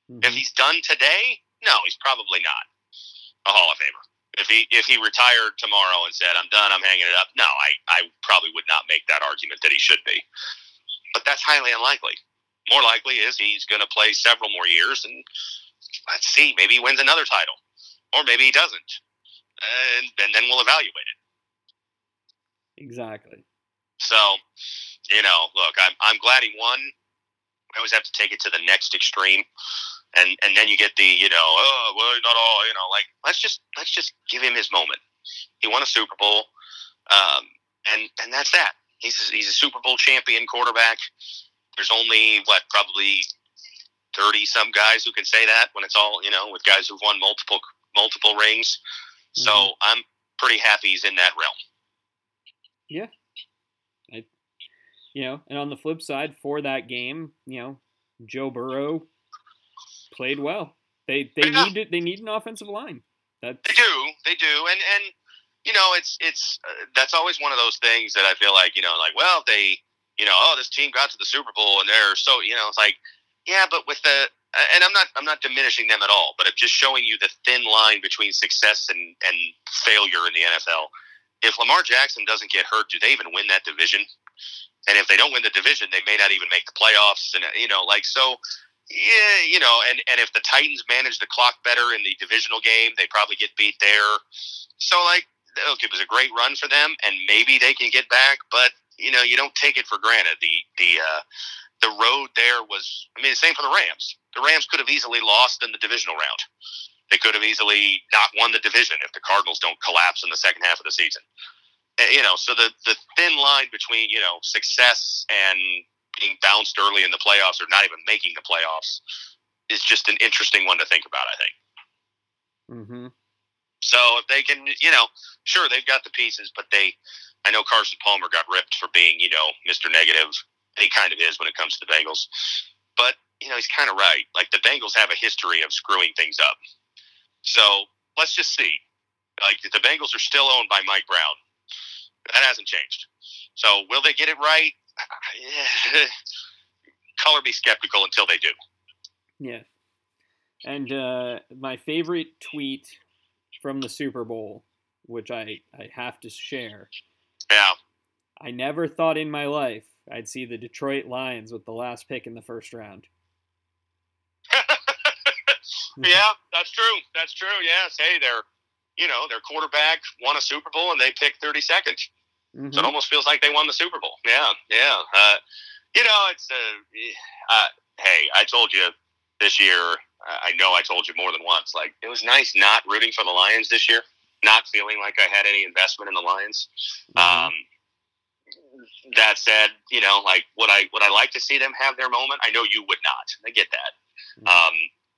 If Mhm. he's done today, no, he's probably not a Hall of Famer. If he if he retired tomorrow and said I'm done, I'm hanging it up, no, I, I probably would not make that argument that he should be. But that's highly unlikely. More likely is he's going to play several more years, and let's see, maybe he wins another title, or maybe he doesn't, and, and then we'll evaluate it. Exactly. So, you know, look, I'm I'm glad he won. I always have to take it to the next extreme, and and then you get the you know oh well not all you know like let's just let's just give him his moment. He won a Super Bowl, um, and and that's that. He's a, he's a Super Bowl champion quarterback. There's only what probably thirty some guys who can say that when it's all you know with guys who've won multiple multiple rings. So Mhm. I'm pretty happy he's in that realm. Yeah, I, you know, and on the flip side, for that game, you know, Joe Burrow played well. They they Yeah. need they need an offensive line. That They do, they do, and and you know, it's it's uh, that's always one of those things that I feel like you know, like well, they you know, oh, this team got to the Super Bowl and they're so you know, it's like yeah, but with the and I'm not I'm not diminishing them at all, but I'm just showing you the thin line between success and and failure in the NFL. If Lamar Jackson doesn't get hurt, do they even win that division? And if they don't win the division, they may not even make the playoffs. And you know, like so, yeah, you know, and and if the Titans manage the clock better in the divisional game, they probably get beat there. So like, look, it was a great run for them, and maybe they can get back. But you know, you don't take it for granted. The the uh, the road there was. I mean, the same for the Rams. The Rams could have easily lost in the divisional round. They could have easily not won the division if the Cardinals don't collapse in the second half of the season. Uh, You know, so the the thin line between you know success and being bounced early in the playoffs or not even making the playoffs is just an interesting one to think about. I think. hmm So if they can, you know, sure they've got the pieces, but they, I know Carson Palmer got ripped for being, you know, Mr. Negative. He kind of is when it comes to the Bengals, but you know he's kind of right. Like the Bengals have a history of screwing things up. So let's just see. Like the Bengals are still owned by Mike Brown. That hasn't changed. So will they get it right? Color me skeptical until they do. Yeah. And uh, my favorite tweet from the Super Bowl, which I, I have to share. Yeah. I never thought in my life I'd see the Detroit Lions with the last pick in the first round. yeah, that's true. That's true. Yes. Hey, their, you know, their quarterback won a Super Bowl and they picked 32nd. Mhm. So it almost feels like they won the Super Bowl. Yeah, yeah. Uh, you know, it's uh, uh, hey, I told you this year. uh, I know I told you more than once. Like it was nice not rooting for the Lions this year, not feeling like I had any investment in the Lions. Mhm. Um, that said, you know, like would I would I like to see them have their moment? I know you would not. I get that. Mhm. Um,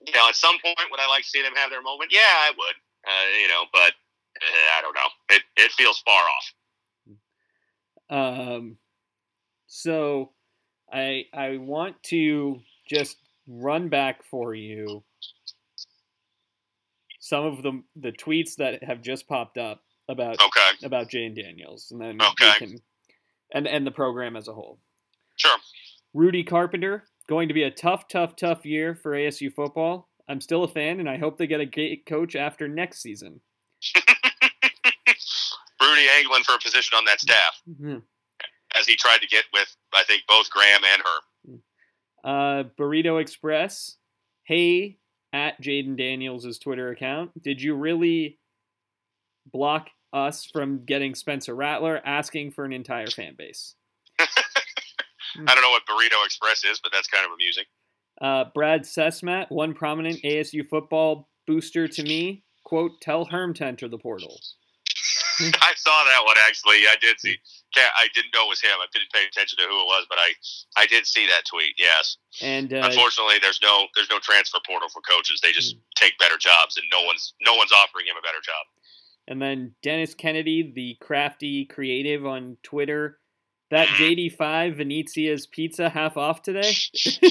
you know, at some point, would I like to see them have their moment? Yeah, I would. Uh, you know, but uh, I don't know. It it feels far off. Um, so I I want to just run back for you some of the the tweets that have just popped up about Okay. about Jayden Daniels, and then Okay. can, and and the program as a whole. Sure. Rudy Carpenter going to be a tough, tough, tough year for ASU football. I'm still a fan, and I hope they get a great coach after next season. Rudy angling for a position on that staff, Mhm. as he tried to get with, I think, both Graham and Herm. Uh, Burrito Express. Hey, at Jayden Daniels' Twitter account. Did you really block us from getting Spencer Rattler asking for an entire fan base? I don't know what Burrito Express is, but that's kind of amusing. Uh, Brad Cesmat, one prominent ASU football booster to me. Quote, tell Herm to enter the portal. I saw that one actually. I did see. I didn't know it was him. I didn't pay attention to who it was, but I I did see that tweet. Yes. And uh, Unfortunately, there's no there's no transfer portal for coaches. They just take better jobs, and no one's no one's offering him a better job. and then Dennis Kennedy, the crafty creative on Twitter. That JD5 Venezia's pizza half off today.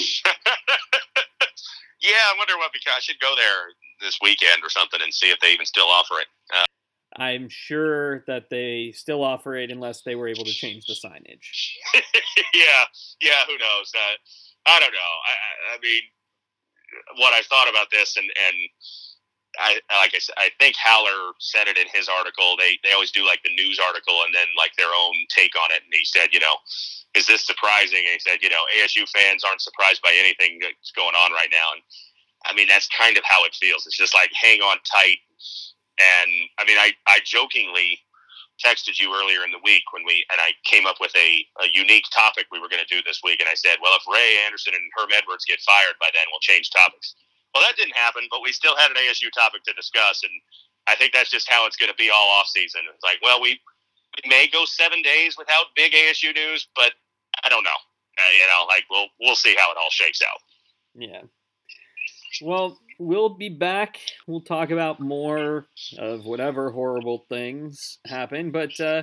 yeah, I wonder what because I should go there this weekend or something and see if they even still offer it. Uh, I'm sure that they still offer it unless they were able to change the signage. yeah, yeah. Who knows? Uh, I don't know. I, I, mean, what I thought about this, and and I like I said, I think Haller said it in his article. They they always do like the news article and then like their own take on it. And he said, you know, is this surprising? And he said, you know, ASU fans aren't surprised by anything that's going on right now. And I mean, that's kind of how it feels. It's just like hang on tight. And I mean, I I jokingly texted you earlier in the week when we and I came up with a, a unique topic we were going to do this week, and I said, well, if Ray Anderson and Herm Edwards get fired by then, we'll change topics. Well, that didn't happen, but we still had an ASU topic to discuss, and I think that's just how it's going to be all off season. It's like, well, we, we may go seven days without big ASU news, but I don't know. Uh, you know, like we'll we'll see how it all shakes out. Yeah. Well, we'll be back. We'll talk about more of whatever horrible things happen, but uh,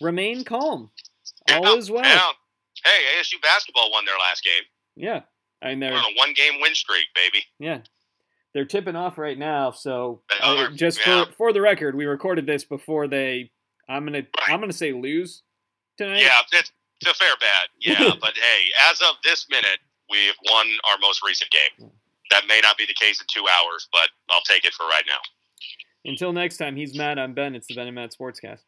remain calm. All is well. Hey, ASU basketball won their last game. Yeah. I mean, We're they're on a one game win streak, baby. yeah, they're tipping off right now. So uh, just yeah. for for the record, we recorded this before they. I'm gonna. I'm gonna say lose tonight. Yeah, it's, it's a fair bet. Yeah, but hey, as of this minute, we've won our most recent game. That may not be the case in two hours, but I'll take it for right now. Until next time, he's Matt. I'm Ben. It's the Ben and Matt Sportscast.